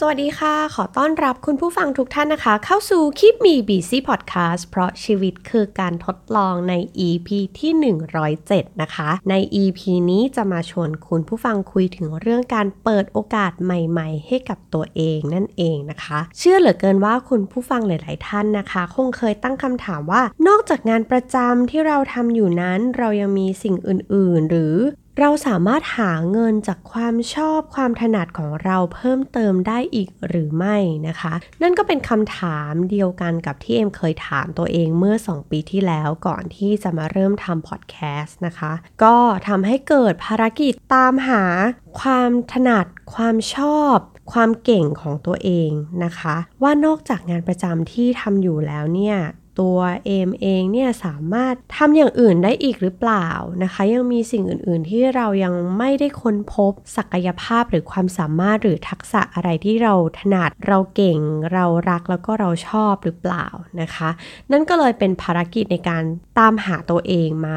สวัสดีค่ะ ขอต้อนรับคุณผู้ฟังทุกท่านนะคะ เข้าสู่คลิปมี BC Podcast เพราะชีวิตคือการทดลองใน EP ที่ 107 นะคะ ใน EP นี้จะมาชวนคุณผู้ฟังคุยถึงเรื่องการเปิดโอกาสใหม่ๆ ให้กับตัวเองนั่นเองนะคะ เชื่อเหลือเกินว่าคุณผู้ฟังหลาย ๆ ท่านนะคะ คงเคยตั้งคำถามว่า นอกจากงานประจำที่เราทำอยู่นั้น เรายังมีสิ่งอื่น ๆ หรือ เราสามารถหาเงินจากความชอบความถนัดของเราเพิ่มเติมได้อีกหรือไม่นะคะ นั่นก็เป็นคำถามเดียวกันกับที่เอ็มเคยถามตัวเองเมื่อ 2 ปีที่แล้วก่อนที่จะมาเริ่มทำพอดแคสต์นะคะ ก็ทำให้เกิดภารกิจตามหาความถนัดความชอบความเก่งของตัวเองนะคะ ว่านอกจากงานประจำที่ทำอยู่แล้วเนี่ย ตัวเอมเองเนี่ยสามารถทำอย่างอื่นได้อีกหรือเปล่านะคะ ยังมีสิ่งอื่น ๆ ที่เรายังไม่ได้ค้นพบศักยภาพหรือความสามารถหรือทักษะอะไรที่เราถนัดเราเก่งเรารักแล้วก็เราชอบหรือเปล่านะคะ นั่นก็เลยเป็นภารกิจในการตามหาตัวเองมา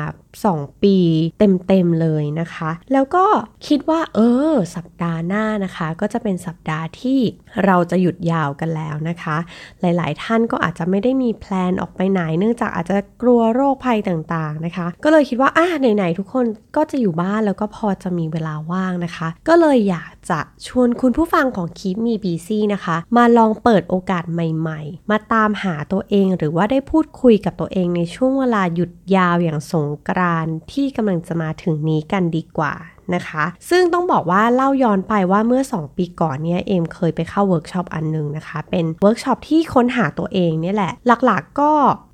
2 ปีเต็มๆเลยนะคะ แล้วก็คิดว่าเออ สัปดาห์หน้านะคะ ก็จะเป็นสัปดาห์ที่เราจะหยุดยาวกันแล้วนะคะ หลายๆ ท่านก็อาจจะไม่ได้มีแพลนออกไปไหน เนื่องจากอาจจะกลัวโรคภัยต่างๆนะคะ ก็เลยคิดว่าอะไหนๆทุกคนก็จะอยู่บ้านแล้วก็พอจะมีเวลาว่างนะคะ ก็เลยอยาก จะชวนคุณผู้ฟังของ Keep Me Busy นะคะ มาลองเปิดโอกาสใหม่ๆ มาตามหาตัวเองหรือว่าได้พูดคุยกับตัวเองในช่วงเวลาหยุดยาวอย่างสงกรานต์ที่กำลังจะมาถึงนี้กันดีกว่า นะคะ ซึ่งต้องบอกว่าเล่าย้อนไปว่าเมื่อ 2 ปีก่อนเนี่ยเอมเคยไปเข้าเวิร์กช็อปอันนึงนะคะ เป็นเวิร์กช็อปที่ค้นหาตัวเองเนี่ยแหละ หลักๆก็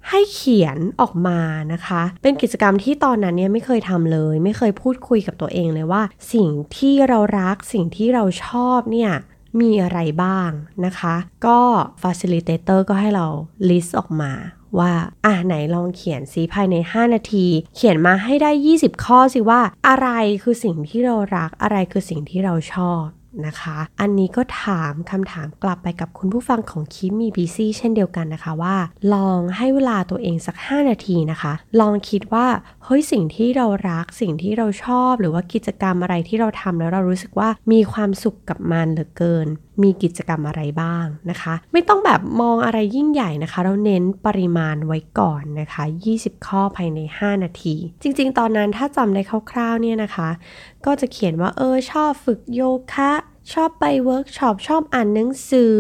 ให้เขียนออกมานะคะ เป็นกิจกรรมที่ตอนนั้นเนี่ยไม่เคยทำเลย ไม่เคยพูดคุยกับตัวเองเลยว่า สิ่งที่เรารักสิ่งที่เราชอบเนี่ยมีอะไรบ้างนะคะ ก็ facilitator ก็ให้เรา list ออกมา ว่า อะไหนลองเขียนซิภายใน 5 นาที เขียนมาให้ได้ 20 ข้อสิว่า อะไรคือสิ่งที่เรารัก อะไรคือสิ่งที่เราชอบนะคะ อันนี้ก็ถามคำถามกลับไปกับคุณผู้ฟังของคิมมีบีซี่เช่นเดียวกันนะคะว่า ลองให้เวลาตัวเองสัก 5 นาทีนะคะ ลองคิดว่าเฮ้ยสิ่งที่เรารักสิ่งที่เราชอบ หรือว่ากิจกรรมอะไรที่เราทำแล้วเรารู้สึกว่ามีความสุขกับมันเหลือเกิน มีกิจกรรมอะไรบ้างนะคะ ไม่ต้องแบบมองอะไรยิ่งใหญ่นะคะ เราเน้นปริมาณไว้ก่อนนะคะ 20 ข้อภายใน 5 นาที จริง ๆ ตอนนั้นถ้าจำได้คร่าวๆเนี่ยนะคะ ก็จะเขียนว่าเออชอบฝึกโยคะ ชอบไปเวิร์กช็อปชอบอ่านหนังสือ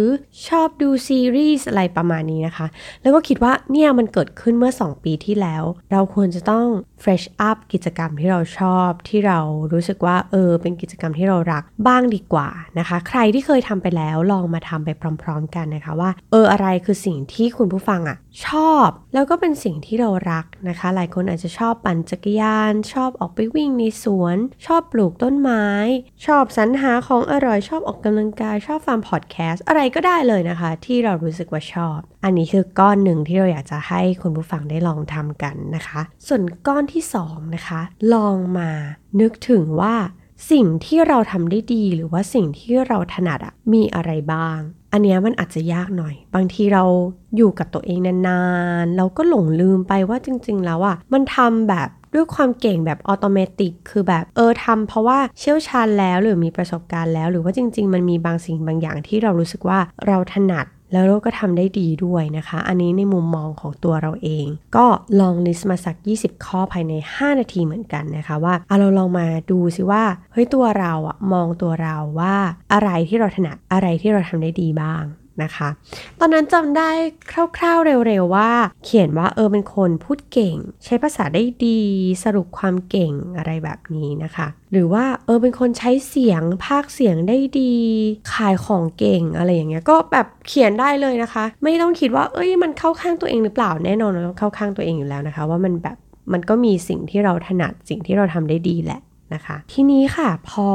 ชอบดูซีรีส์อะไรประมาณนี้นะคะ แล้วก็คิดว่าเนี่ยมันเกิดขึ้นเมื่อ 2 ปีที่แล้ว เราควรจะต้อง fresh up กิจกรรมที่เราชอบที่เรารู้สึกว่าเออเป็นกิจกรรมที่เรารักบ้างดีกว่านะคะ ใครที่เคยทำไปแล้วลองมาทำไปพร้อม ๆ กันนะคะว่า เอออะไรคือสิ่งที่คุณผู้ฟังอะ่ะชอบ แล้วก็เป็นสิ่งที่เรารักนะคะ หลายคนอาจจะชอบปั่นจักรยาน ชอบออกไปวิ่งในสวน ชอบปลูกต้นไม้ ชอบสรรหาของอร่อยชอบออกกำลังกายชอบฟังพอดแคสต์อะไรก็ได้เลยนะคะ ที่เรารู้สึกว่าชอบ อันนี้คือก้อนหนึ่งที่เราอยากจะให้คุณผู้ฟังได้ลองทำกันนะคะ ส่วนก้อนที่2นะคะ ลองมานึกถึงว่าสิ่งที่เราทำได้ดีหรือว่าสิ่งที่เราถนัดอะมีอะไรบ้าง อันนี้มันอาจจะยากหน่อย บางทีเราอยู่กับตัวเองนานๆ เราก็หลงลืมไปว่าจริงๆแล้วอะมันทำแบบด้วยความเก่งแบบออโตเมติกคือแบบเออทำเพราะว่าเชี่ยวชาญแล้วหรือมีประสบการณ์แล้ว หรือว่าจริง ๆ มันมีบางสิ่งบางอย่างที่เรารู้สึกว่าเราถนัดแล้วเราก็ทำได้ดีด้วยนะคะ อันนี้ในมุมมองของตัวเราเอง ก็ลองลิสต์มาสัก 20 ข้อภายใน 5 นาทีเหมือนกันนะคะว่าเอาเราลองมาดูซิว่าเฮ้ยตัวเราอะมองตัวเราว่าอะไรที่เราถนัดอะไรที่เราทำได้ดีบ้าง นะคะ ตอนนั้นจำได้คร่าวๆเร็วๆว่า เขียนว่าเออเป็นคนพูดเก่ง ใช้ภาษาได้ดีสรุปความเก่งอะไรแบบนี้นะคะ หรือว่าเออเป็นคนใช้เสียงภาคเสียงได้ดี ขายของเก่งอะไรอย่างเงี้ยก็แบบเขียนได้เลยนะคะ ไม่ต้องคิดว่าเอ้ยมันเข้าข้างตัวเองหรือเปล่าแน่นอนเราต้องเข้าข้างตัวเองอยู่แล้วนะคะ ว่ามันแบบมันก็มีสิ่งที่เราถนัดสิ่งที่เราทำได้ดีแหละนะคะ ทีนี้ค่ะพอ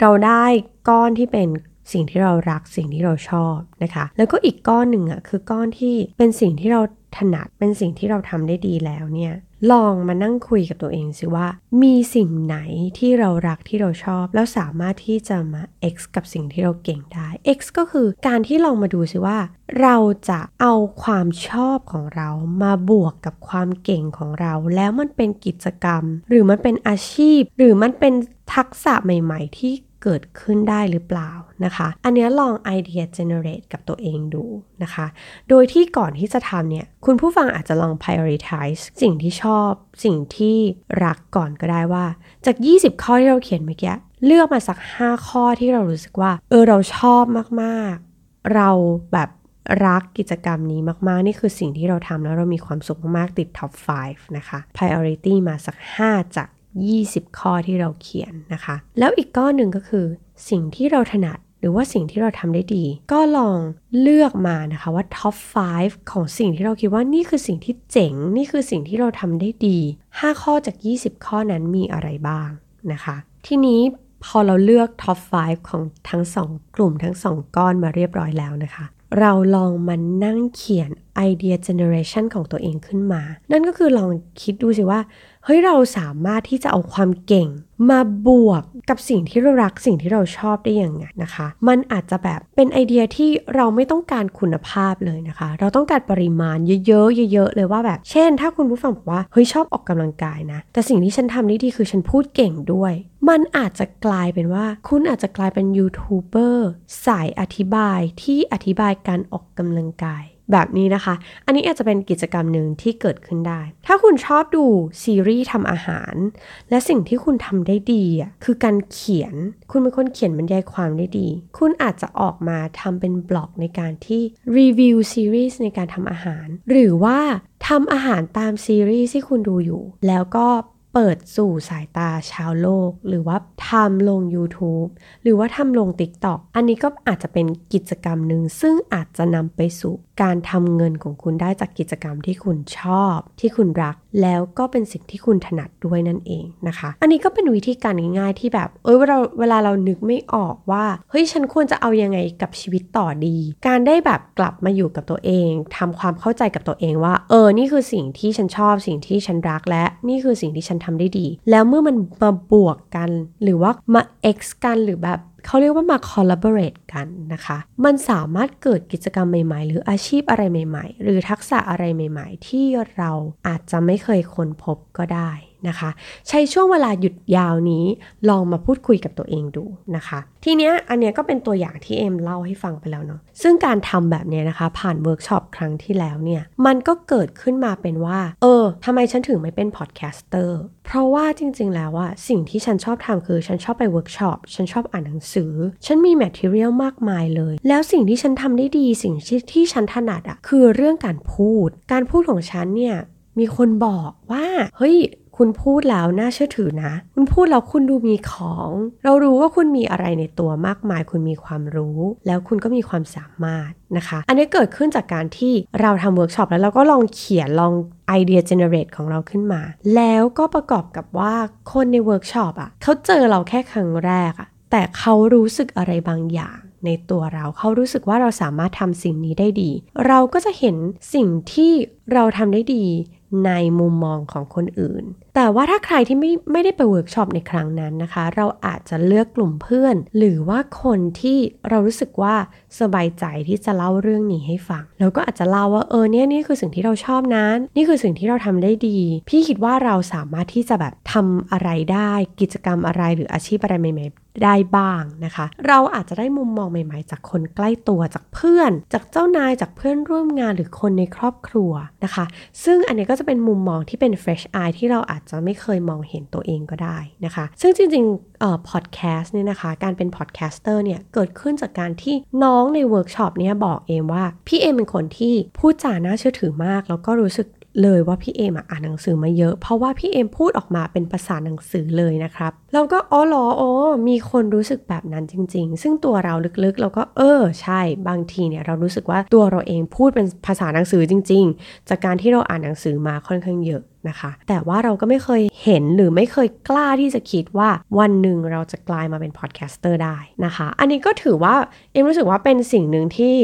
เราได้ก้อนที่เป็น สิ่งที่เรารักสิ่งที่เราชอบนะคะ แล้วก็อีกก้อนหนึ่งอะคือก้อนที่เป็นสิ่งที่เราถนัดเป็นสิ่งที่เราทำได้ดีแล้วเนี่ยลองมานั่งคุยกับตัวเองสิว่า มีสิ่งไหนที่เรารักที่เราชอบ แล้วสามารถที่จะมา x กับสิ่งที่เราเก่งได้ x ก็คือการที่ลองมาดูสิว่า เราจะเอาความชอบของเรามาบวกกับความเก่งของเรา แล้วมันเป็นกิจกรรม หรือมันเป็นอาชีพ หรือมันเป็นทักษะใหม่ ๆ ที่ เกิดขึ้นได้หรือเปล่านะคะ อันนี้ลองไอเดีย generate กับตัวเองดูนะคะ โดยที่ก่อนที่จะทำเนี่ย คุณผู้ฟังอาจจะลอง prioritize สิ่งที่ชอบ สิ่งที่รักก่อนก็ได้ว่า จาก 20 ข้อที่เราเขียนเมื่อกี้ เลือกมาสัก 5 ข้อที่เรารู้สึกว่า เออเราชอบมากๆ เราแบบรักกิจกรรมนี้มาก ๆ นี่คือสิ่งที่เราทำแล้วเรามีความสุขมาก ๆ ติด top 5นะคะ priority มาสัก 5 จาก 20 ข้อที่เราเขียนนะคะ แล้วอีกก้อนหนึ่งก็คือ สิ่งที่เราถนัดหรือว่าสิ่งที่เราทำได้ดี ก็ลองเลือกมานะคะว่า top 5ของสิ่งที่เราคิดว่านี่คือสิ่งที่เจ๋ง นี่คือสิ่งที่เราทำได้ดี 5 ข้อจาก 20 ข้อนั้นมีอะไรบ้างนะคะ ทีนี้พอเราเลือก top 5ของทั้งสองกลุ่มทั้งสองก้อนมาเรียบร้อยแล้วนะคะ เราลองมานั่งเขียนไอเดียเจเนเรชันของตัวเองขึ้นมา นั่นก็คือลองคิดดูสิว่า เฮ้ยเราสามารถที่จะเอาความเก่ง มาบวกกับสิ่งที่เรารักสิ่งที่เราชอบได้ยังไงนะคะ มันอาจจะแบบเป็นไอเดียที่เราไม่ต้องการคุณภาพเลยนะคะ เราต้องการปริมาณเยอะๆเยอะ ๆ เลยว่าแบบ เช่น ถ้าคุณผู้ฟังบอกว่าเฮ้ยชอบออกกำลังกายนะ แต่สิ่งที่ฉันทำได้ดีคือฉันพูดเก่งด้วย มันอาจจะกลายเป็นว่า คุณอาจจะกลายเป็นยูทูบเบอร์สายอธิบายที่อธิบายการออกกำลังกาย แบบนี้นะคะ อันนี้อาจจะเป็นกิจกรรมหนึ่งที่เกิดขึ้นได้ ถ้าคุณชอบดูซีรีส์ทำอาหาร และสิ่งที่คุณทำได้ดีอะคือการเขียน คุณเป็นคนเขียนบรรยายความได้ดี คุณอาจจะออกมาทำเป็นบล็อกในการที่รีวิวซีรีส์ในการทำอาหาร หรือว่าทำอาหารตามซีรีส์ที่คุณดูอยู่ แล้วก็ เปิดสู่สายตาชาวโลก หรือว่าทำลง YouTube หรือว่าทำลง TikTok อันนี้ก็อาจจะเป็นกิจกรรมหนึ่งซึ่งอาจจะนำไปสู่การทำเงินของคุณได้จากกิจกรรมที่คุณชอบ ที่คุณรัก แล้วก็เป็นสิ่งที่คุณถนัดด้วยนั่นเองนะคะ อันนี้ก็เป็นวิธีการง่ายๆที่แบบ เออเวลาเวลาเรานึกไม่ออกว่า เฮ้ยฉันควรจะเอายังไงกับชีวิตต่อดี การได้แบบกลับมาอยู่กับตัวเองทำความเข้าใจกับตัวเองว่า เออ นี่คือสิ่งที่ฉันชอบ สิ่งที่ฉันรัก และนี่คือสิ่งที่ฉันทำได้ดี แล้วเมื่อมันมาบวกกัน หรือว่ามา x กันหรือแบบ เขาเรียกว่ามา collaborate กันนะคะ มันสามารถเกิดกิจกรรมใหม่ๆ หรืออาชีพอะไรใหม่ ๆ หรือทักษะอะไรใหม่ ๆ ที่เราอาจจะไม่เคยค้นพบก็ได้นะคะ ใช้ช่วงเวลาหยุดยาวนี้ลองมาพูดคุยกับตัวเองดูนะคะ ทีเนี้ยอันเนี้ยก็เป็นตัวอย่างที่เอมเล่าให้ฟังไปแล้วเนาะซึ่งการทำแบบเนี้ยนะคะผ่านเวิร์กช็อปครั้งที่แล้วเนี่ยมันก็เกิดขึ้นมาเป็นว่า เออทำไมฉันถึงไม่เป็น podcaster เพราะว่าจริง ๆ แล้วว่าสิ่งที่ฉันชอบทำคือฉันชอบไปเวิร์กช็อปฉันชอบอ่านหนังสือ ฉันมี material มากมายเลย แล้วสิ่งที่ฉันทำได้ดีสิ่งที่ที่ฉันถนัดอะคือเรื่องการพูด การพูดของฉันเนี่ยมีคนบอกว่า เฮ้ย คุณพูดแล้วน่าเชื่อถือนะ คุณพูดแล้วคุณดูมีของ เรารู้ว่าคุณมีอะไรในตัวมากมาย คุณมีความรู้ แล้วคุณก็มีความสามารถนะคะ อันนี้เกิดขึ้นจากการที่เราทำเวิร์กช็อปแล้วเราก็ลองเขียนลอง idea generate ของเราขึ้นมา แล้วก็ประกอบกับว่าคนในเวิร์กช็อปอะเขาเจอเราแค่ครั้งแรกอะแต่เขารู้สึกอะไรบางอย่างในตัวเรา เขารู้สึกว่าเราสามารถทำสิ่งนี้ได้ดี เราก็จะเห็นสิ่งที่เราทำได้ดีในมุมมองของคนอื่น แต่ว่าถ้าใครที่ไม่ไม่ได้ไปเวิร์กช็อปในครั้งนั้นนะคะ เราอาจจะเลือกกลุ่มเพื่อน หรือว่าคนที่เรารู้สึกว่าสบายใจที่จะเล่าเรื่องนี้ให้ฟัง แล้วก็อาจจะเล่าว่าเออเนี่ยนี่คือสิ่งที่เราชอบนั้นนี่คือสิ่งที่เราทำได้ดี พี่คิดว่าเราสามารถที่จะแบบทำอะไรได้ กิจกรรมอะไรหรืออาชีพอะไรใหม่ๆได้บ้างนะคะ เราอาจจะได้มุมมองใหม่ๆ จากคนใกล้ตัวจากเพื่อน จากเจ้านายจากเพื่อนร่วมงานหรือคนในครอบครัวนะคะ ซึ่งอันนี้ก็จะเป็นมุมมองที่เป็น fresh eye ที่เราอาจจะไม่เคยมองเห็นตัวเองก็ได้นะคะ ซึ่งจริงๆเอ่อพอดแคสต์เนี่ยนะคะ การเป็น podcaster เนี่ย เกิดขึ้นจากการที่น้องในเวิร์กช็อปเนี่ยบอกเอมว่า พี่เอมเป็นคนที่พูดจาน่าเชื่อถือมาก แล้วก็รู้สึก เลยว่าพี่เอมอ่านหนังสือมาเยอะ เพราะว่าพี่เอมพูดออกมาเป็นภาษาหนังสือเลยนะครับ เราก็อ๋อหรออ๋อมีคนรู้สึกแบบนั้นจริง ๆ ซึ่งตัวเราลึกๆ เราก็เออ ใช่บางทีเนี่ยเรารู้สึกว่าตัวเราเองพูดเป็นภาษาหนังสือจริง ๆ จากการที่เราอ่านหนังสือมาค่อนข้างเยอะนะคะแต่ว่าเราก็ไม่เคยเห็นหรือไม่เคยกล้าที่จะคิดว่าวันหนึ่งเราจะกลายมาเป็น podcaster ได้นะคะ อันนี้ก็ถือว่าเอมรู้สึกว่าเป็นสิ่งหนึ่งที่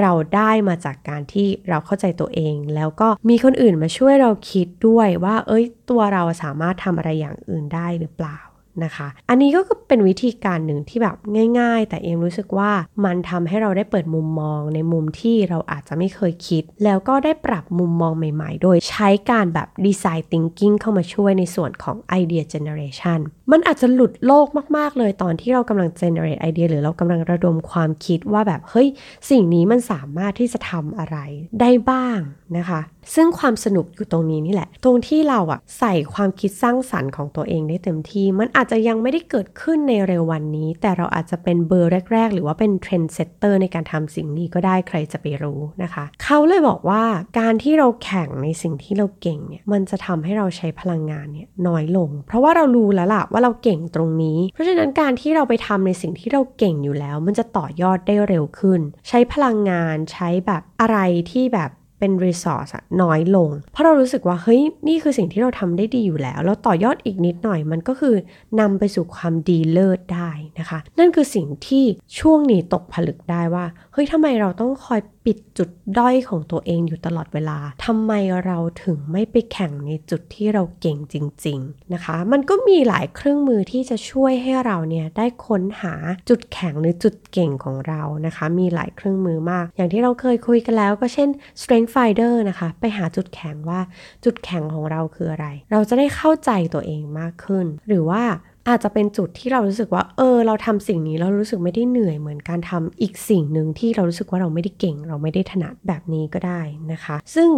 เราได้มาจากการที่เราเข้าใจตัวเอง แล้วก็มีคนอื่นมาช่วยเราคิดด้วยว่า เอ้ยตัวเราสามารถทำอะไรอย่างอื่นได้หรือเปล่า นะคะ อันนี้ก็เป็นวิธีการหนึ่งที่แบบง่าย ๆ แต่เอมรู้สึกว่ามันทำให้เราได้เปิดมุมมองในมุมที่เราอาจจะไม่เคยคิด แล้วก็ได้ปรับมุมมองใหม่ ๆ โดยใช้การแบบ design thinking เข้ามาช่วยในส่วนของ idea generation มันอาจจะหลุดโลกมากๆ เลยตอนที่เรากำลัง generate idea หรือเรากำลังระดมความคิดว่าแบบเฮ้ยสิ่งนี้มันสามารถที่จะทำอะไรได้บ้างนะคะ ซึ่งความสนุกอยู่ตรงนี้นี่แหละ ตรงที่เราอะใส่ความคิดสร้างสรรค์ของตัวเองได้เต็มที่มันอาจจะยังไม่ได้เกิดขึ้นในเร็ววันนี้ แต่เราอาจจะเป็นเบอร์แรก ๆ หรือว่าเป็น trendsetter ในการทำสิ่งนี้ก็ได้ใครจะไปรู้นะคะ เขาเลยบอกว่าการที่เราแข่งในสิ่งที่เราเก่งเนี่ยมันจะทำให้เราใช้พลังงานเนี่ยน้อยลง เพราะว่าเรารู้แล้วล่ะว่าเราเก่งตรงนี้ เพราะฉะนั้นการที่เราไปทำในสิ่งที่เราเก่งอยู่แล้ว มันจะต่อยอดได้เร็วขึ้น ใช้พลังงานใช้แบบอะไรที่แบบ เป็นรีซอสน้อยลง เพราะเรารู้สึกว่า เฮ้ย นี่คือสิ่งที่เราทำได้ดีอยู่แล้ว แล้วต่อยอดอีกนิดหน่อยมันก็คือนำไปสู่ความดีเลิศได้นะคะ นั่นคือสิ่งที่ช่วงนี้ตกผลึกได้ว่า เฮ้ยทำไมเราต้องคอย ปิดจุดด้อยของตัวเองอยู่ตลอดเวลาทำไมเราถึงไม่ไปแข่งในจุดที่เราเก่งจริง ๆนะคะ มันก็มีหลายเครื่องมือที่จะช่วยให้เราเนี่ยได้ค้นหาจุดแข็งหรือจุดเก่งของเรานะคะ มีหลายเครื่องมือมาก อย่างที่เราเคยคุยกันแล้วก็เช่น strength finder นะคะ ไปหาจุดแข็งว่าจุดแข็งของเราคืออะไร เราจะได้เข้าใจตัวเองมากขึ้น หรือว่า อาจจะเป็นจุดที่เรารู้สึกว่า เออ เราทำสิ่งนี้เรารู้สึกไม่ได้เหนื่อยเหมือนการทำอีกสิ่งหนึ่งที่เรารู้สึกว่าเราไม่ได้เก่ง เราไม่ได้ถนัดแบบนี้ก็ได้นะคะ ซึ่ง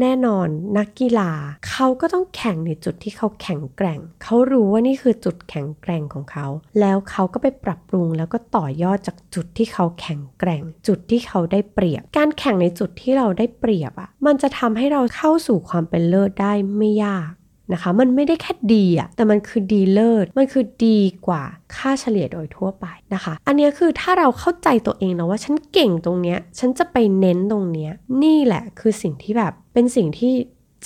แน่นอนนักกีฬาเขาก็ต้องแข่งในจุดที่เขาแข็งแกร่ง เขารู้ว่านี่คือจุดแข็งแกร่งของเขา แล้วเขาก็ไปปรับปรุงแล้วก็ต่อยอดจากจุดที่เขาแข็งแกร่ง จุดที่เขาได้เปรียบ การแข่งในจุดที่เราได้เปรียบอะ่ะมันจะทำให้เราเข้าสู่ความเป็นเลิศได้ไม่ยาก นะคะ มันไม่ได้แค่ดีอะแต่มันคือดีเลิศ มันคือดีกว่าค่าเฉลี่ยโดยทั่วไปนะคะ อันนี้คือถ้าเราเข้าใจตัวเองนะว่าฉันเก่งตรงเนี้ย ฉันจะไปเน้นตรงเนี้ย นี่แหละคือสิ่งที่แบบเป็นสิ่งที่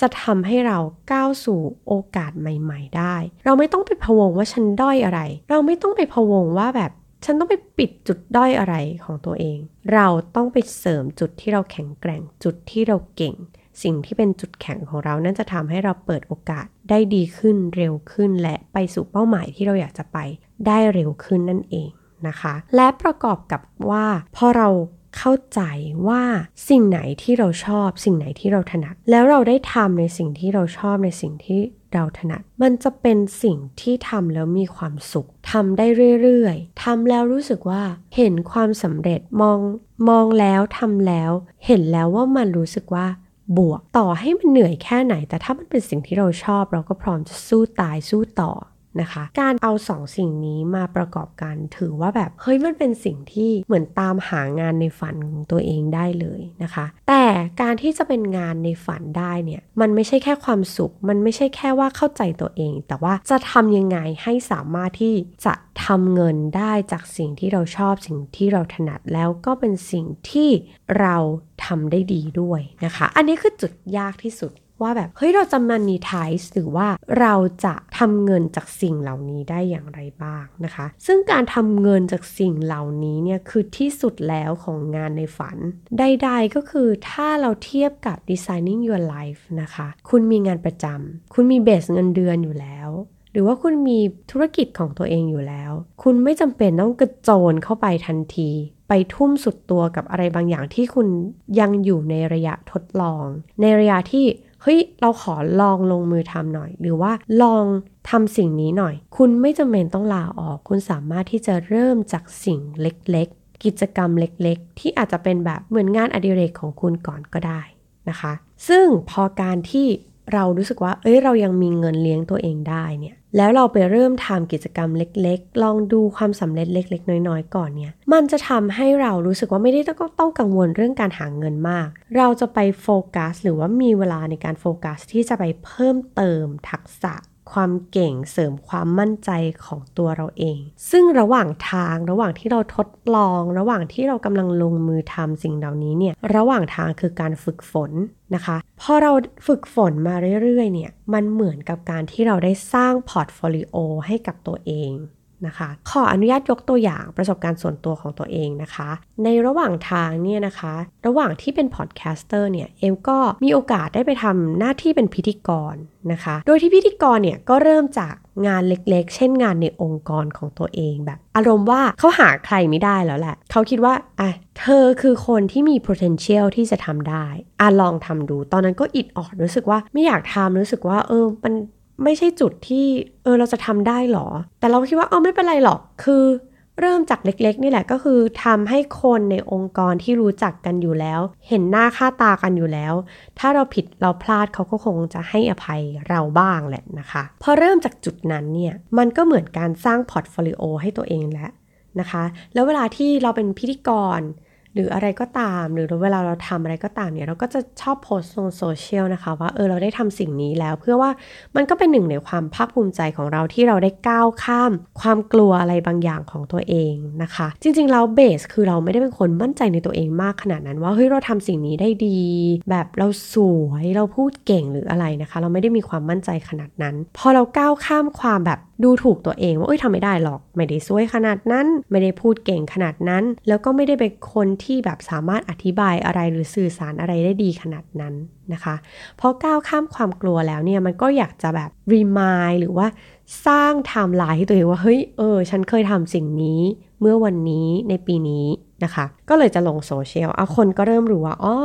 จะทำให้เราก้าวสู่โอกาสใหม่ ๆ ได้ เราไม่ต้องไปพะวงว่าฉันด้อยอะไร เราไม่ต้องไปพะวงว่าแบบฉันต้องไปปิดจุดด้อยอะไรของตัวเอง เราต้องไปเสริมจุดที่เราแข็งแกร่งจุดที่เราเก่ง สิ่งที่เป็นจุดแข็งของเรานั่นจะทำให้เราเปิดโอกาสได้ดีขึ้นเร็วขึ้น และไปสู่เป้าหมายที่เราอยากจะไปได้เร็วขึ้นนั่นเองนะคะ และประกอบกับว่าพอเราเข้าใจว่าสิ่งไหนที่เราชอบ สิ่งไหนที่เราถนัด แล้วเราได้ทำในสิ่งที่เราชอบในสิ่งที่เราถนัด มันจะเป็นสิ่งที่ทำแล้วมีความสุขทำได้เรื่อยๆทำแล้วรู้สึกว่าเห็นความสำเร็จมองมองแล้วทำแล้ว เห็นแล้วว่ามันรู้สึกว่า บวก ต่อให้มันเหนื่อยแค่ไหน แต่ถ้ามันเป็นสิ่งที่เราชอบ เราก็พร้อมจะสู้ตายสู้ต่อ นะคะ การเอาสองสิ่งนี้มาประกอบกันถือว่าแบบเฮ้ยมันเป็นสิ่งที่เหมือนตามหางานในฝันของตัวเองได้เลยนะคะ แต่การที่จะเป็นงานในฝันได้เนี่ยมันไม่ใช่แค่ความสุข มันไม่ใช่แค่ว่าเข้าใจตัวเอง แต่ว่าจะทำยังไงให้สามารถที่จะทำเงินได้จากสิ่งที่เราชอบสิ่งที่เราถนัดแล้วก็เป็นสิ่งที่เราทำได้ดีด้วยนะคะ อันนี้คือจุดยากที่สุด ว่าแบบเฮ้ยเราจะมันนีทายหรือว่าเราจะทำเงินจากสิ่งเหล่านี้ได้อย่างไรบ้างนะคะ ซึ่งการทำเงินจากสิ่งเหล่านี้เนี่ยคือที่สุดแล้วของงานในฝัน ใด ๆ ก็คือถ้าเราเทียบกับ designing your life นะคะ คุณมีงานประจำคุณมีเบสเงินเดือนอยู่แล้วหรือว่าคุณมีธุรกิจของตัวเองอยู่แล้ว คุณไม่จำเป็นต้องกระโจนเข้าไปทันที ไปทุ่มสุดตัวกับอะไรบางอย่างที่คุณยังอยู่ในระยะทดลอง ในระยะที่ เฮ้ยเราขอลองลงมือทำหน่อย หรือว่าลองทำสิ่งนี้หน่อย คุณไม่จำเป็นต้องลาออก คุณสามารถที่จะเริ่มจากสิ่งเล็กๆ กิจกรรมเล็กๆ ที่อาจจะเป็นแบบเหมือนงานอดิเรกของคุณก่อนก็ได้นะคะ ซึ่งพอการที่เรารู้สึกว่า เอ้ย เรายังมีเงินเลี้ยงตัวเองได้เนี่ย แล้วเราไปเริ่มทำกิจกรรมเล็กๆ ลองดูความสำเร็จเล็ก ๆ น้อยๆ ก่อนเนี่ย มันจะทำให้เรารู้สึกว่าไม่ได้ต้องต้องกังวลเรื่องการหาเงินมาก เราจะไปโฟกัส หรือว่ามีเวลาในการโฟกัสที่จะไปเพิ่มเติมทักษะ ความเก่งเสริมความมั่นใจของตัวเราเอง ซึ่งระหว่างทางระหว่างที่เราทดลอง ระหว่างที่เรากำลังลงมือทำสิ่งเหล่านี้เนี่ยระหว่างทางคือการฝึกฝนนะคะพอเราฝึกฝนมาเรื่อยๆเนี่ยมันเหมือนกับการที่เราได้สร้าง portfolio ให้กับตัวเอง นะคะ ขออนุญาตยกตัวอย่างประสบการณ์ส่วนตัวของตัวเองนะคะ ในระหว่างทางเนี่ยนะคะ ระหว่างที่เป็น podcaster เนี่ย เอมก็มีโอกาสได้ไปทำหน้าที่เป็นพิธีกรนะคะ โดยที่พิธีกรเนี่ยก็เริ่มจากงานเล็กๆ เช่นงานในองค์กรของตัวเองแบบ อารมณ์ว่าเขาหาใครไม่ได้แล้วแหละ เขาคิดว่าอะเธอคือคนที่มี potential ที่จะทำได้อะลองทำดู ตอนนั้นก็อิดออดรู้สึกว่าไม่อยากทำรู้สึกว่าเออมัน ไม่ใช่จุดที่เออเราจะทำได้หรอ แต่เราคิดว่าเออไม่เป็นไรหรอก คือเริ่มจากเล็กๆนี่แหละก็คือทำให้คนในองค์กรที่รู้จักกันอยู่แล้ว เห็นหน้าค่าตากันอยู่แล้ว ถ้าเราผิดเราพลาดเขาก็คงจะให้อภัยเราบ้างแหละนะคะ พอเริ่มจากจุดนั้นเนี่ยมันก็เหมือนการสร้าง portfolio ให้ตัวเองแล้วนะคะ แล้วเวลาที่เราเป็นพิธีกร หรืออะไรก็ตาม หรือเวลาเราทำอะไรก็ตามเนี่ยเราก็จะชอบโพสต์ลงโซเชียลนะคะว่าเออเราได้ทำสิ่งนี้แล้ว เพื่อว่ามันก็เป็นหนึ่งในความภาคภูมิใจของเราที่เราได้ก้าวข้าม ความกลัวอะไรบางอย่างของตัวเองนะคะ จริงๆแล้วเบสคือเราไม่ได้เป็นคนมั่นใจในตัวเองมากขนาดนั้น ว่าเฮ้ยเราทำสิ่งนี้ได้ดี แบบเราสวยเราพูดเก่งหรืออะไรนะคะ เราไม่ได้มีความมั่นใจขนาดนั้น พอเราก้าวข้ามความแบบดูถูกตัวเองว่าเอ้ยทำไม่ได้หรอกไม่ได้สวยขนาดนั้น ไม่ได้พูดเก่งขนาดนั้น แล้วก็ไม่ได้เป็นคนที่แบบสามารถอธิบายอะไรหรือสื่อสารอะไรได้ดีขนาดนั้นนะคะพอก้าวข้ามความกลัวแล้วเนี่ยมันก็อยากจะแบบ remind หรือว่าสร้างไทม์ไลน์ให้ตัวเองว่าเฮ้ยเออฉันเคยทำสิ่งนี้ เมื่อวันนี้ในปีนี้ นะคะ ก็เลยจะลงโซเชียลเอาคนก็เริ่มรู้ว่าอ๋อ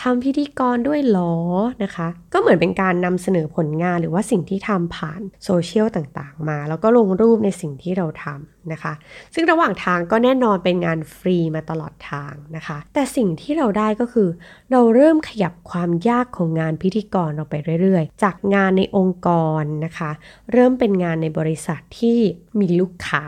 ทำพิธีกรด้วยหรอนะคะ ก็เหมือนเป็นการนำเสนอผลงานหรือว่าสิ่งที่ทำผ่านโซเชียลต่างๆ มา แล้วก็ลงรูปในสิ่งที่เราทำนะคะ ซึ่งระหว่างทางก็แน่นอนเป็นงานฟรีมาตลอดทางนะคะ แต่สิ่งที่เราได้ก็คือ เราเริ่มขยับความยากของงานพิธีกรเราไปเรื่อยๆ จากงานในองค์กรนะคะ เริ่มเป็นงานในบริษัทที่มีลูกค้า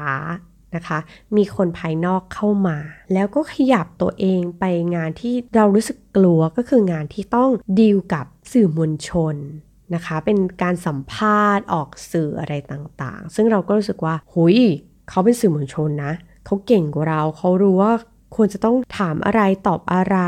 นะคะ มีคนภายนอกเข้ามา แล้วก็ขยับตัวเองไปงานที่เรารู้สึกกลัวก็คืองานที่ต้องดีลกับสื่อมวลชนนะคะ เป็นการสัมภาษณ์ออกสื่ออะไรต่างๆ ซึ่งเราก็รู้สึกว่าหุยเขาเป็นสื่อมวลชนนะเขาเก่งกว่าเราเขารู้ว่าควรจะต้องถามอะไรตอบอะไร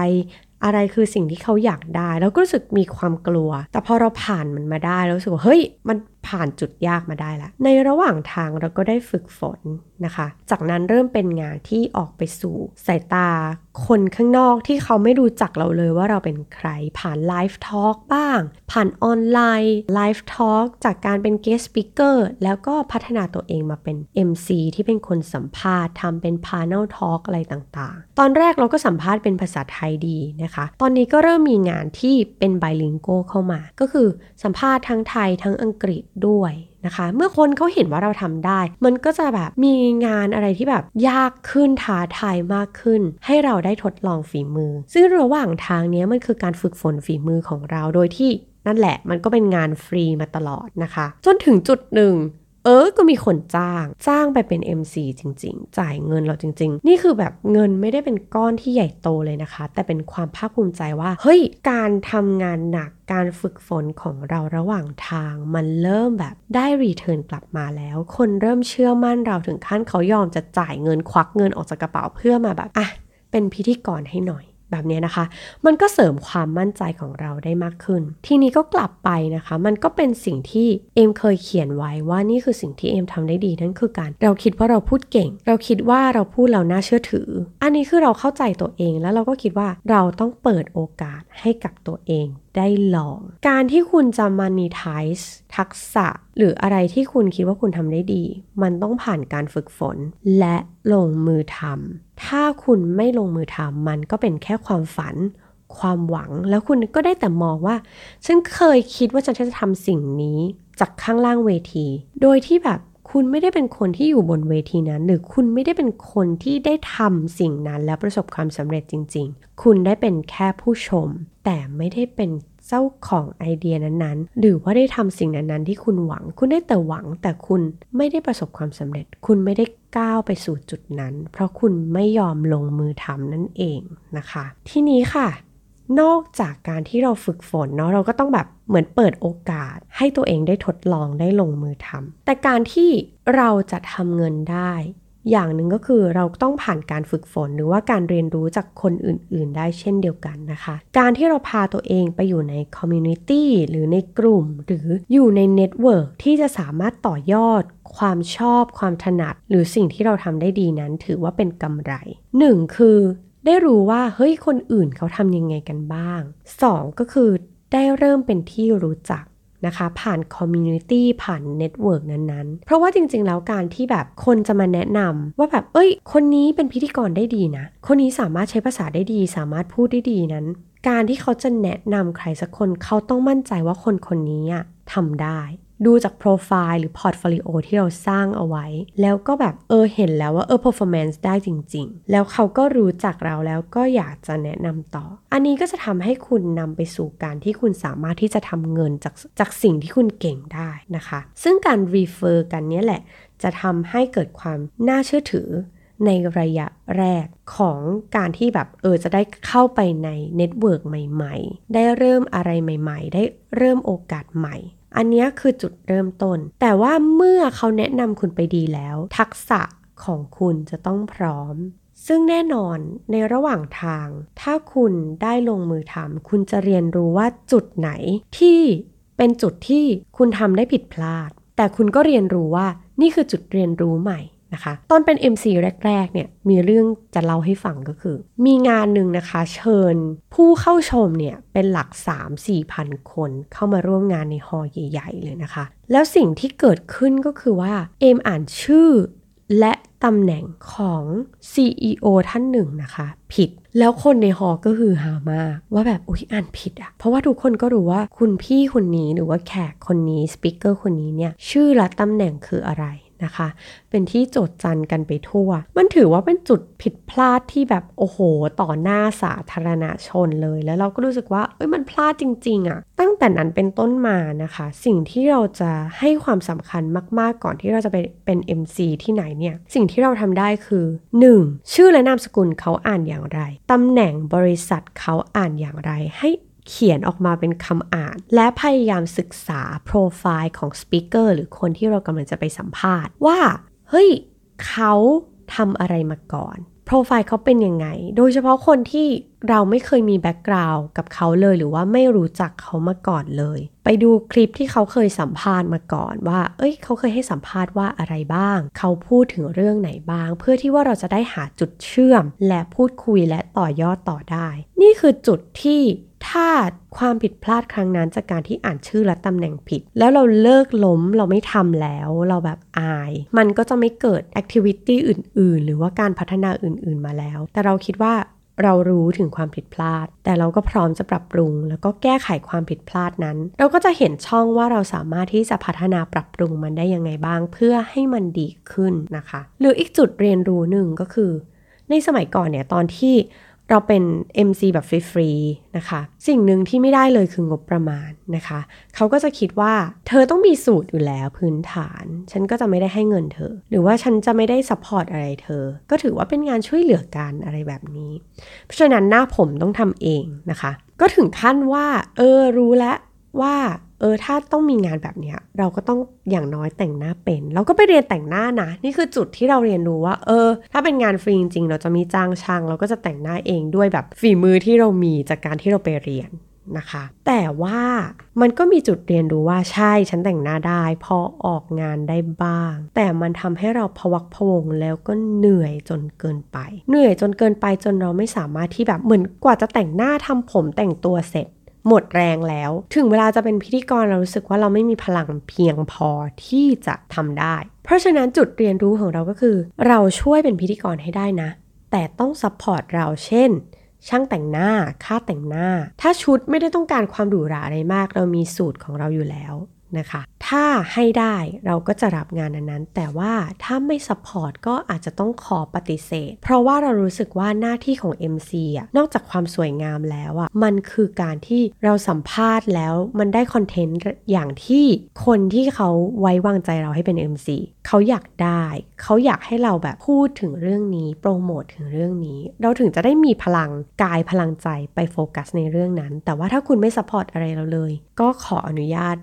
อะไรคือสิ่งที่เขาอยากได้ แล้วก็รู้สึกมีความกลัว แต่พอเราผ่านมันมาได้เรารู้สึกว่าเฮ้ยมัน ผ่านจุดยากมาได้แล้วในระหว่างทางเราก็ได้ฝึกฝนนะคะ จากนั้นเริ่มเป็นงานที่ออกไปสู่สายตาคนข้างนอกที่เขาไม่รู้จักเราเลยว่าเราเป็นใคร ผ่าน live talk บ้าง ผ่านออนไลน์ live talk จากการเป็น guest speaker แล้วก็พัฒนาตัวเองมาเป็น MC ที่เป็นคนสัมภาษณ์ทำเป็นพา n e l Talk อะไรต่างๆ ตอนแรกเราก็สัมภาษณ์เป็นภาษาไทยดีนะคะ ตอนนี้ก็เริ่มมีงานที่เป็นไบลิงโกเข้ามา ก็คือสัมภาษณ์ทั้งไทยทั้งอังกฤษด้วยนะคะ เมื่อคนเขาเห็นว่าเราทำได้ มันก็จะแบบมีงานอะไรที่แบบยากขึ้นท้าทายมากขึ้น ให้เราได้ทดลองฝีมือ ซึ่งระหว่างทางนี้มันคือการฝึกฝนฝีมือของเราโดยที่นั่นแหละมันก็เป็นงานฟรีมาตลอดนะคะ จนถึงจุดหนึ่ง เออ ก็มีคนจ้าง จ้างไปเป็น MC จริง ๆ จ่ายเงินเราจริง ๆ นี่คือแบบเงินไม่ได้เป็นก้อนที่ใหญ่โตเลยนะคะ แต่เป็นความภาคภูมิใจว่า เฮ้ย การทำงานหนัก การฝึกฝนของเราระหว่างทาง มันเริ่มแบบได้รีเทิร์นกลับมาแล้ว คนเริ่มเชื่อมั่นเราถึงขั้นเขายอมจะจ่ายเงินควักเงินออกจากกระเป๋าเพื่อมาแบบ อะ เป็นพิธีกรให้หน่อย แบบนี้นะคะ มันก็เสริมความมั่นใจของเราได้มากขึ้น ทีนี้ก็กลับไปนะคะ มันก็เป็นสิ่งที่เอมเคยเขียนไว้ว่านี่คือสิ่งที่เอมทำได้ดีนั่นคือการเราคิดว่าเราพูดเก่ง เราคิดว่าเราพูดเราน่าเชื่อถือ อันนี้คือเราเข้าใจตัวเองแล้วเราก็คิดว่าเราต้องเปิดโอกาสให้กับตัวเองได้ลอง การที่คุณจะ monetize ทักษะ หรืออะไรที่คุณคิดว่าคุณทำได้ดี มันต้องผ่านการฝึกฝนและลงมือทำ ถ้าคุณไม่ลงมือทำมันก็เป็นแค่ความฝัน ความหวัง แล้วคุณก็ได้แต่มองว่า ฉันเคยคิดว่าฉันจะทำสิ่งนี้จากข้างล่างเวที โดยที่แบบคุณไม่ได้เป็นคนที่อยู่บนเวทีนั้น หรือคุณไม่ได้เป็นคนที่ได้ทำสิ่งนั้นแล้วประสบความสำเร็จจริง ๆ คุณได้เป็นแค่ผู้ชม แต่ไม่ได้เป็น เจ้าของไอเดียนั้นๆ หรือว่าได้ทำสิ่งนั้นๆ ที่คุณหวัง คุณได้แต่หวัง แต่คุณไม่ได้ประสบความสำเร็จ คุณไม่ได้ก้าวไปสู่จุดนั้น เพราะคุณไม่ยอมลงมือทำนั่นเองนะคะ ทีนี้ค่ะ นอกจากการที่เราฝึกฝนเนาะเราก็ต้องแบบเหมือนเปิดโอกาส ให้ตัวเองได้ทดลองได้ลงมือทำแต่การที่เราจะทำเงินได้ อย่างหนึ่งก็คือเราต้องผ่านการฝึกฝนหรือว่าการเรียนรู้จากคนอื่น ๆ ได้เช่นเดียวกันนะคะ การที่เราพาตัวเองไปอยู่ใน community หรือในกลุ่ม หรืออยู่ใน network ที่จะสามารถต่อยอด ความชอบ ความถนัด หรือสิ่งที่เราทำได้ดีนั้น ถือว่าเป็นกำไร 1. คือ ได้รู้ว่าเฮ้ยคนอื่นเขาทำยังไงกันบ้าง 2. ก็คือได้เริ่มเป็นที่รู้จัก นะคะ ผ่าน community ผ่าน network นั้นๆ เพราะว่าจริงๆ แล้วการที่แบบคนจะมาแนะนำว่าแบบเอ้ย คนนี้เป็นพิธีกรได้ดีนะ คนนี้สามารถใช้ภาษาได้ดี สามารถพูดได้ดีนั้น การที่เขาจะแนะนำใครสักคนเขาต้องมั่นใจว่าคนคนนี้ทำได้ ดูจากโปรไฟล์หรือ portfolio ที่เราสร้างเอาไว้ แล้วก็แบบเออเห็นแล้วว่าเออ performance ได้จริง ๆ แล้วเขาก็รู้จักเราแล้วก็อยากจะแนะนำต่อ อันนี้ก็จะทำให้คุณนำไปสู่การที่คุณสามารถที่จะทำเงินจากจากสิ่งที่คุณเก่งได้นะคะ ซึ่งการ refer กันนี้แหละ จะทำให้เกิดความน่าเชื่อถือในระยะแรกของการที่แบบเออจะได้เข้าไปใน network ใหม่ ๆ ได้เริ่มอะไรใหม่ ๆ ได้เริ่มโอกาสใหม่ อันนี้คือจุดเริ่มต้น แต่ว่าเมื่อเขาแนะนำคุณไปดีแล้ว ทักษะของคุณจะต้องพร้อม ซึ่งแน่นอนในระหว่างทาง ถ้าคุณได้ลงมือทำคุณจะเรียนรู้ว่าจุดไหนที่เป็นจุดที่คุณทำได้ผิดพลาด แต่คุณก็เรียนรู้ว่านี่คือจุดเรียนรู้ใหม่ นะคะ ตอนเป็น MC แรกๆเนี่ยมีเรื่องจะเล่าให้ฟังก็คือ มีงานหนึ่งนะคะ เชิญผู้เข้าชมเนี่ยเป็นหลัก 3-4พันคนเข้ามาร่วมงานในฮอลใหญ่ ๆ เลยนะคะ แล้วสิ่งที่เกิดขึ้นก็คือว่า เอมอ่านชื่อและตำแหน่งของ CEO ท่านหนึ่งนะคะ ผิดแล้วคนในฮอก็คือหามากว่าแบบอุ้ยอ่านผิดอะเพราะว่าทุกคนก็รู้ว่าคุณพี่คนนี้หรือว่าแขกคนนี้สปิเกอร์คนนี้เนี่ยชื่อและตำแหน่งคืออะไร นะคะ เป็นที่โจดจันกันไปทั่ว มันถือว่าเป็นจุดผิดพลาดที่แบบโอ้โห ต่อหน้าสาธารณชนเลย แล้วเราก็รู้สึกว่าเอ้ยมันพลาดจริงๆอะ่ะ ตั้งแต่นั้นเป็นต้นมานะคะ สิ่งที่เราจะให้ความสำคัญมากๆก่อนที่เราจะไปเป็น MC ที่ไหนเนี่ย สิ่งที่เราทำได้คือ 1. ชื่อและนามสกุลเขาอ่านอย่างไรตำแหน่งบริษัทเขาอ่านอย่างไรให้ เขียนออกมาเป็นคำอ่าน และพยายามศึกษาโปรไฟล์ของสปิเกอร์หรือคนที่เรากำลังจะไปสัมภาษณ์ว่า เฮ้ย เขาทำอะไรมาก่อนโปรไฟล์เขาเป็นยังไง โดยเฉพาะคนที่เราไม่เคยมีแบ็กกราวน์กับเขาเลย หรือว่าไม่รู้จักเขามาก่อนเลย ไปดูคลิปที่เขาเคยสัมภาษณ์มาก่อนว่า เอ้ย เขาเคยให้สัมภาษณ์ว่าอะไรบ้าง เขาพูดถึงเรื่องไหนบ้าง เพื่อที่ว่าเราจะได้หาจุดเชื่อม และพูดคุยและต่อยอดต่อได้ นี่คือจุดที่ ถ้าความผิดพลาดครั้งนั้นจากการที่อ่านชื่อและตำแหน่งผิด แล้วเราเลิกล้มเราไม่ทำแล้ว เราแบบอาย มันก็จะไม่เกิดแอคทิวิตี้อื่น ๆ หรือว่าการพัฒนาอื่น ๆ มาแล้ว แต่เราคิดว่าเรารู้ถึงความผิดพลาด แต่เราก็พร้อมจะปรับปรุง แล้วก็แก้ไขความผิดพลาดนั้น เราก็จะเห็นช่องว่าเราสามารถที่จะพัฒนาปรับปรุงมันได้ยังไงบ้าง เพื่อให้มันดีขึ้นนะคะ หรืออีกจุดเรียนรู้หนึ่งก็คือ ในสมัยก่อนเนี่ยตอนที่ เราเป็น MC แบบฟรีๆนะคะ สิ่งหนึ่งที่ไม่ได้เลยคืองบประมาณนะคะ เขาก็จะคิดว่าเธอต้องมีสูทอยู่แล้วพื้นฐาน ฉันก็จะไม่ได้ให้เงินเธอ หรือว่าฉันจะไม่ได้ support อะไรเธอ ก็ถือว่าเป็นงานช่วยเหลือกันอะไรแบบนี้ เพราะฉะนั้นหน้าผมต้องทำเองนะคะ ก็ถึงขั้นว่า เออรู้แล้ว ว่าเออถ้าต้องมีงานแบบนี้เราก็ต้องอย่างน้อยแต่งหน้าเป็น เราก็ไปเรียนแต่งหน้านะ นี่คือจุดที่เราเรียนรู้ว่า เออ ถ้าเป็นงานฟรีจริงเราจะไม่จ้างช่าง เราก็จะแต่งหน้าเองด้วยแบบฝีมือที่เรามีจากการที่เราไปเรียนนะคะ แต่ว่ามันก็มีจุดเรียนรู้ว่าใช่ฉันแต่งหน้าได้ พอออกงานได้บ้าง แต่มันทำให้เราพวักพวงแล้วก็เหนื่อยจนเกินไป เหนื่อยจนเกินไปจนเราไม่สามารถที่แบบเหมือนกว่าจะแต่งหน้าทำผมแต่งตัวเสร็จ หมดแรงแล้ว ถึงเวลาจะเป็นพิธีกรเรารู้สึกว่าเราไม่มีพลังเพียงพอที่จะทำได้ เพราะฉะนั้นจุดเรียนรู้ของเราก็คือ เราช่วยเป็นพิธีกรให้ได้นะ แต่ต้อง support เราเช่น ช่างแต่งหน้า ค่าแต่งหน้า ถ้าชุดไม่ได้ต้องการความหรูหราอะไรมาก เรามีสูทของเราอยู่แล้ว นะคะ ถ้าให้ได้เราก็จะรับงานนั้นแต่ว่าถ้าไม่ support ก็อาจจะต้องขอปฏิเสธ เพราะว่าเรารู้สึกว่าหน้าที่ของ MC อะ นอกจากความสวยงามแล้วอะ มันคือการที่เราสัมภาษณ์แล้วมันได้ content อย่างที่คนที่เขาไว้วางใจเราให้เป็น MC เขาอยากได้ เขาอยากให้เราแบบพูดถึงเรื่องนี้ โปรโมทถึงเรื่องนี้ เราถึงจะได้มีพลังกายพลังใจไปโฟกัสในเรื่องนั้น แต่ว่าถ้าคุณไม่สปอร์ตอะไรเราเลย ก็ขออนุญาต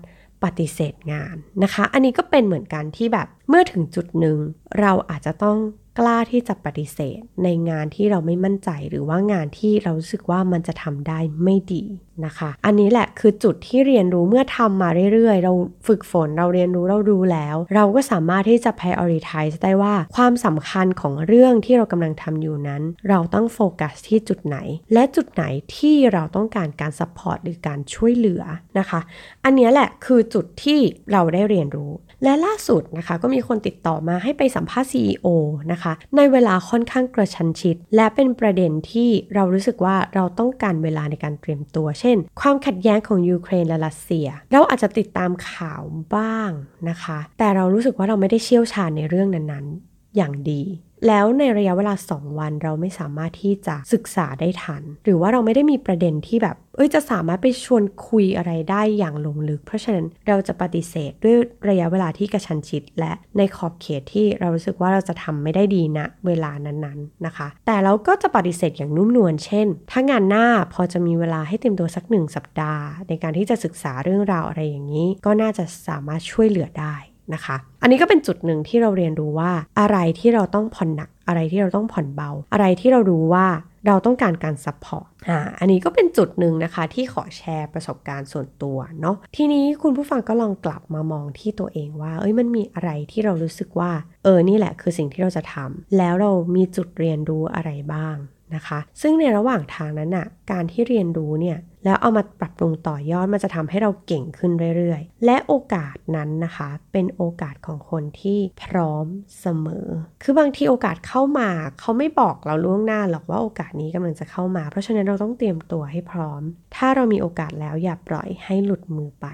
ปฏิเสธงานนะคะ อันนี้ก็เป็นเหมือนกันที่แบบเมื่อถึงจุดหนึ่งเราอาจจะต้อง กล้าที่จะปฏิเสธในงานที่เราไม่มั่นใจหรือว่างานที่เรารู้สึกว่ามันจะทำได้ไม่ดีนะคะ อันนี้แหละคือจุดที่เรียนรู้เมื่อทำมาเรื่อยๆ เราฝึกฝนเราเรียนรู้เราดูแล้ว เราก็สามารถที่จะ prioritize ได้ว่าความสำคัญของเรื่องที่เรากำลังทำอยู่นั้น เราต้องโฟกัสที่จุดไหน และจุดไหนที่เราต้องการการ support หรือการช่วยเหลือนะคะ อันนี้แหละคือจุดที่เราได้เรียนรู้ และล่าสุดนะคะก็มีคนติดต่อมาให้ไปสัมภาษณ์ CEO นะคะ ในเวลาค่อนข้างกระชันชิด และเป็นประเด็นที่เรารู้สึกว่าเราต้องการเวลาในการเตรียมตัว เช่น ความขัดแย้งของยูเครนและรัสเซีย เราอาจจะติดตามข่าวบ้างนะคะ แต่เรารู้สึกว่าเราไม่ได้เชี่ยวชาญในเรื่องนั้นๆ อย่างดี แล้วในระยะเวลา 2 วันเราไม่สามารถที่จะศึกษาได้ทัน หรือว่าเราไม่ได้มีประเด็นที่แบบ เอ้ยจะสามารถไปชวนคุยอะไรได้อย่างลงลึก เพราะฉะนั้นเราจะปฏิเสธด้วยระยะเวลาที่กระชันชิด และในขอบเขตที่เรารู้สึกว่าเราจะทำไม่ได้ดีนะเวลานั้นๆนะคะ แต่เราก็จะปฏิเสธอย่างนุ่มนวลเช่น ถ้างานหน้าพอจะมีเวลาให้เต็มตัวสักหนึ่งสัปดาห์ ในการที่จะศึกษาเรื่องราวอะไรอย่างนี้ ก็น่าจะสามารถช่วยเหลือได้ นะคะ อันนี้ก็เป็นจุดหนึ่งที่เราเรียนรู้ว่าอะไรที่เราต้องผ่อนหนัก อะไรที่เราต้องผ่อนเบา อะไรที่เรารู้ว่าเราต้องการการ support อ่าอันนี้ก็เป็นจุดหนึ่งนะคะที่ขอแชร์ประสบการณ์ส่วนตัวเนาะทีนี้คุณผู้ฟังก็ลองกลับมามองที่ตัวเองว่า เอ้ยมันมีอะไรที่เรารู้สึกว่า เออนี่แหละคือสิ่งที่เราจะทำแล้วเรามีจุดเรียนรู้อะไรบ้าง นะคะ ซึ่งในระหว่างทางนั้นน่ะการที่เรียนรู้เนี่ยแล้วเอามาปรับปรุงต่อยอดมันจะทำให้เราเก่งขึ้นเรื่อยๆ และโอกาสนั้นนะคะ เป็นโอกาสของคนที่พร้อมเสมอ คือบางทีโอกาสเข้ามาเขาไม่บอกเราล่วงหน้าหรอกว่าโอกาสนี้กำลังจะเข้ามา เพราะฉะนั้นเราต้องเตรียมตัวให้พร้อม ถ้าเรามีโอกาสแล้วอย่าปล่อยให้หลุดมือไป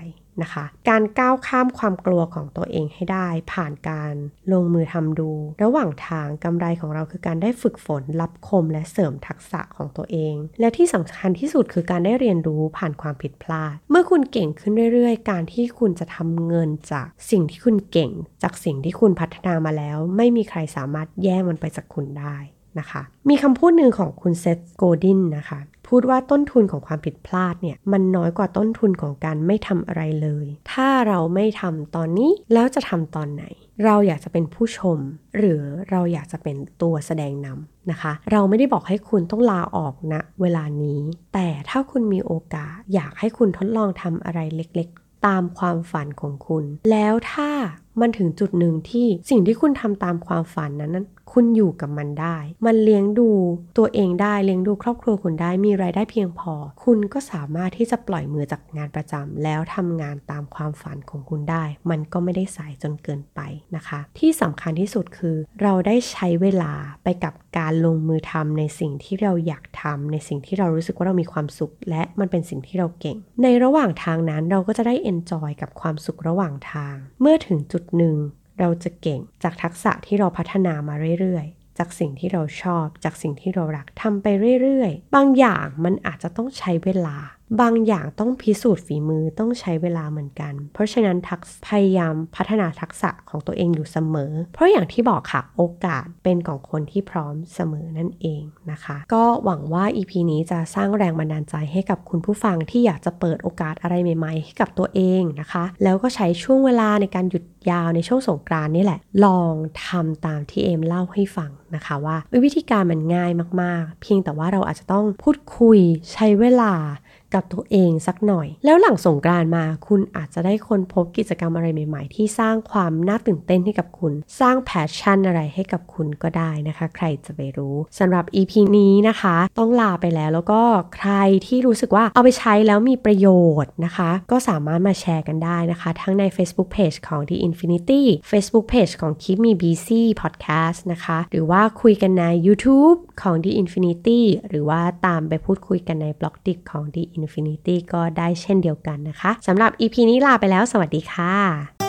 นะคะ การก้าวข้ามความกลัวของตัวเองให้ได้ ผ่านการลงมือทำดู ระหว่างทางกำไรของเราคือการได้ฝึกฝนรับคมและเสริมทักษะของตัวเอง และที่สำคัญที่สุดคือการได้เรียนรู้ผ่านความผิดพลาด เมื่อคุณเก่งขึ้นเรื่อยๆ การที่คุณจะทำเงินจากสิ่งที่คุณเก่ง จากสิ่งที่คุณพัฒนามาแล้ว ไม่มีใครสามารถแย่งมันไปจากคุณได้ นะคะ มีคำพูดหนึ่งของคุณเซธโกดินนะคะ พูดว่าต้นทุนของความผิดพลาดเนี่ย มันน้อยกว่าต้นทุนของการไม่ทำอะไรเลย ถ้าเราไม่ทำตอนนี้แล้วจะทำตอนไหน เราอยากจะเป็นผู้ชม หรือเราอยากจะเป็นตัวแสดงนำนะคะ เราไม่ได้บอกให้คุณต้องลาออกนะเวลานี้ แต่ถ้าคุณมีโอกาสอยากให้คุณทดลองทำอะไรเล็กๆ ตามความฝันของคุณ แล้วถ้า มันถึงจุดหนึ่งที่สิ่งที่คุณทำตามความฝันนั้น คุณอยู่กับมันได้ มันเลี้ยงดูตัวเองได้เลี้ยงดูครอบครัวคุณได้มีรายได้เพียงพอ คุณก็สามารถที่จะปล่อยมือจากงานประจำแล้วทำงานตามความฝันของคุณได้ มันก็ไม่ได้สายจนเกินไปนะคะ ที่สำคัญที่สุดคือเราได้ใช้เวลาไปกับการลงมือทำในสิ่งที่เราอยากทำในสิ่งที่เรารู้สึกว่าเรามีความสุข และมันเป็นสิ่งที่เราเก่ง ในระหว่างทางนั้นเราก็จะได้เอนจอยกับความสุขระหว่างทาง เมื่อถึงจุดหนึ่ง เราจะเก่งจากทักษะที่เราพัฒนามาเรื่อยๆ จากสิ่งที่เราชอบ จากสิ่งที่เรารักทำไปเรื่อยๆ บางอย่างมันอาจจะต้องใช้เวลา บางอย่างต้องพิสูจน์ฝีมือต้องใช้เวลาเหมือนกัน เพราะฉะนั้นทักพยายามพัฒนาทักษะของตัวเองอยู่เสมอ เพราะอย่างที่บอกค่ะโอกาสเป็นของคนที่พร้อมเสมอนั่นเองนะคะ ก็หวังว่า EP นี้จะสร้างแรงบันดาลใจให้กับคุณผู้ฟังที่อยากจะเปิดโอกาสอะไรใหม่ ๆ ให้กับตัวเองนะคะ แล้วก็ใช้ช่วงเวลาในการหยุดยาวในช่วงสงกรานนี่แหละ ลองทำตามที่เอมเล่าให้ฟังนะคะว่าวิธีการมันง่ายมากๆ เพียงแต่ว่าเราอาจจะต้องพูดคุยใช้เวลา กับตัวเองสักหน่อย แล้วหลังสงกรานมาคุณอาจจะได้คนพบกิจกรรมอะไรใหม่ ๆ ที่สร้างความน่าตื่นเต้นให้กับคุณ สร้างแพชชั่นอะไรให้กับคุณก็ได้นะคะ ใครจะไปรู้สำหรับ EP นี้นะคะ ต้องลาไปแล้วแล้วก็ใครที่รู้สึกว่าเอาไปใช้แล้วมีประโยชน์นะคะ ก็สามารถมาแชร์กันได้นะคะ ทั้งใน Facebook Page ของ The Infinity Facebook Page ของ Keep Me Busy Podcast นะคะ หรือว่าคุยกันใน YouTube ของ The Infinity หรือว่าตามไปพูดคุยกันในบล็อกดิของ The Infinity ก็ได้เช่นเดียวกันนะคะสำหรับ EP นี้ลาไปแล้ว สวัสดีค่ะ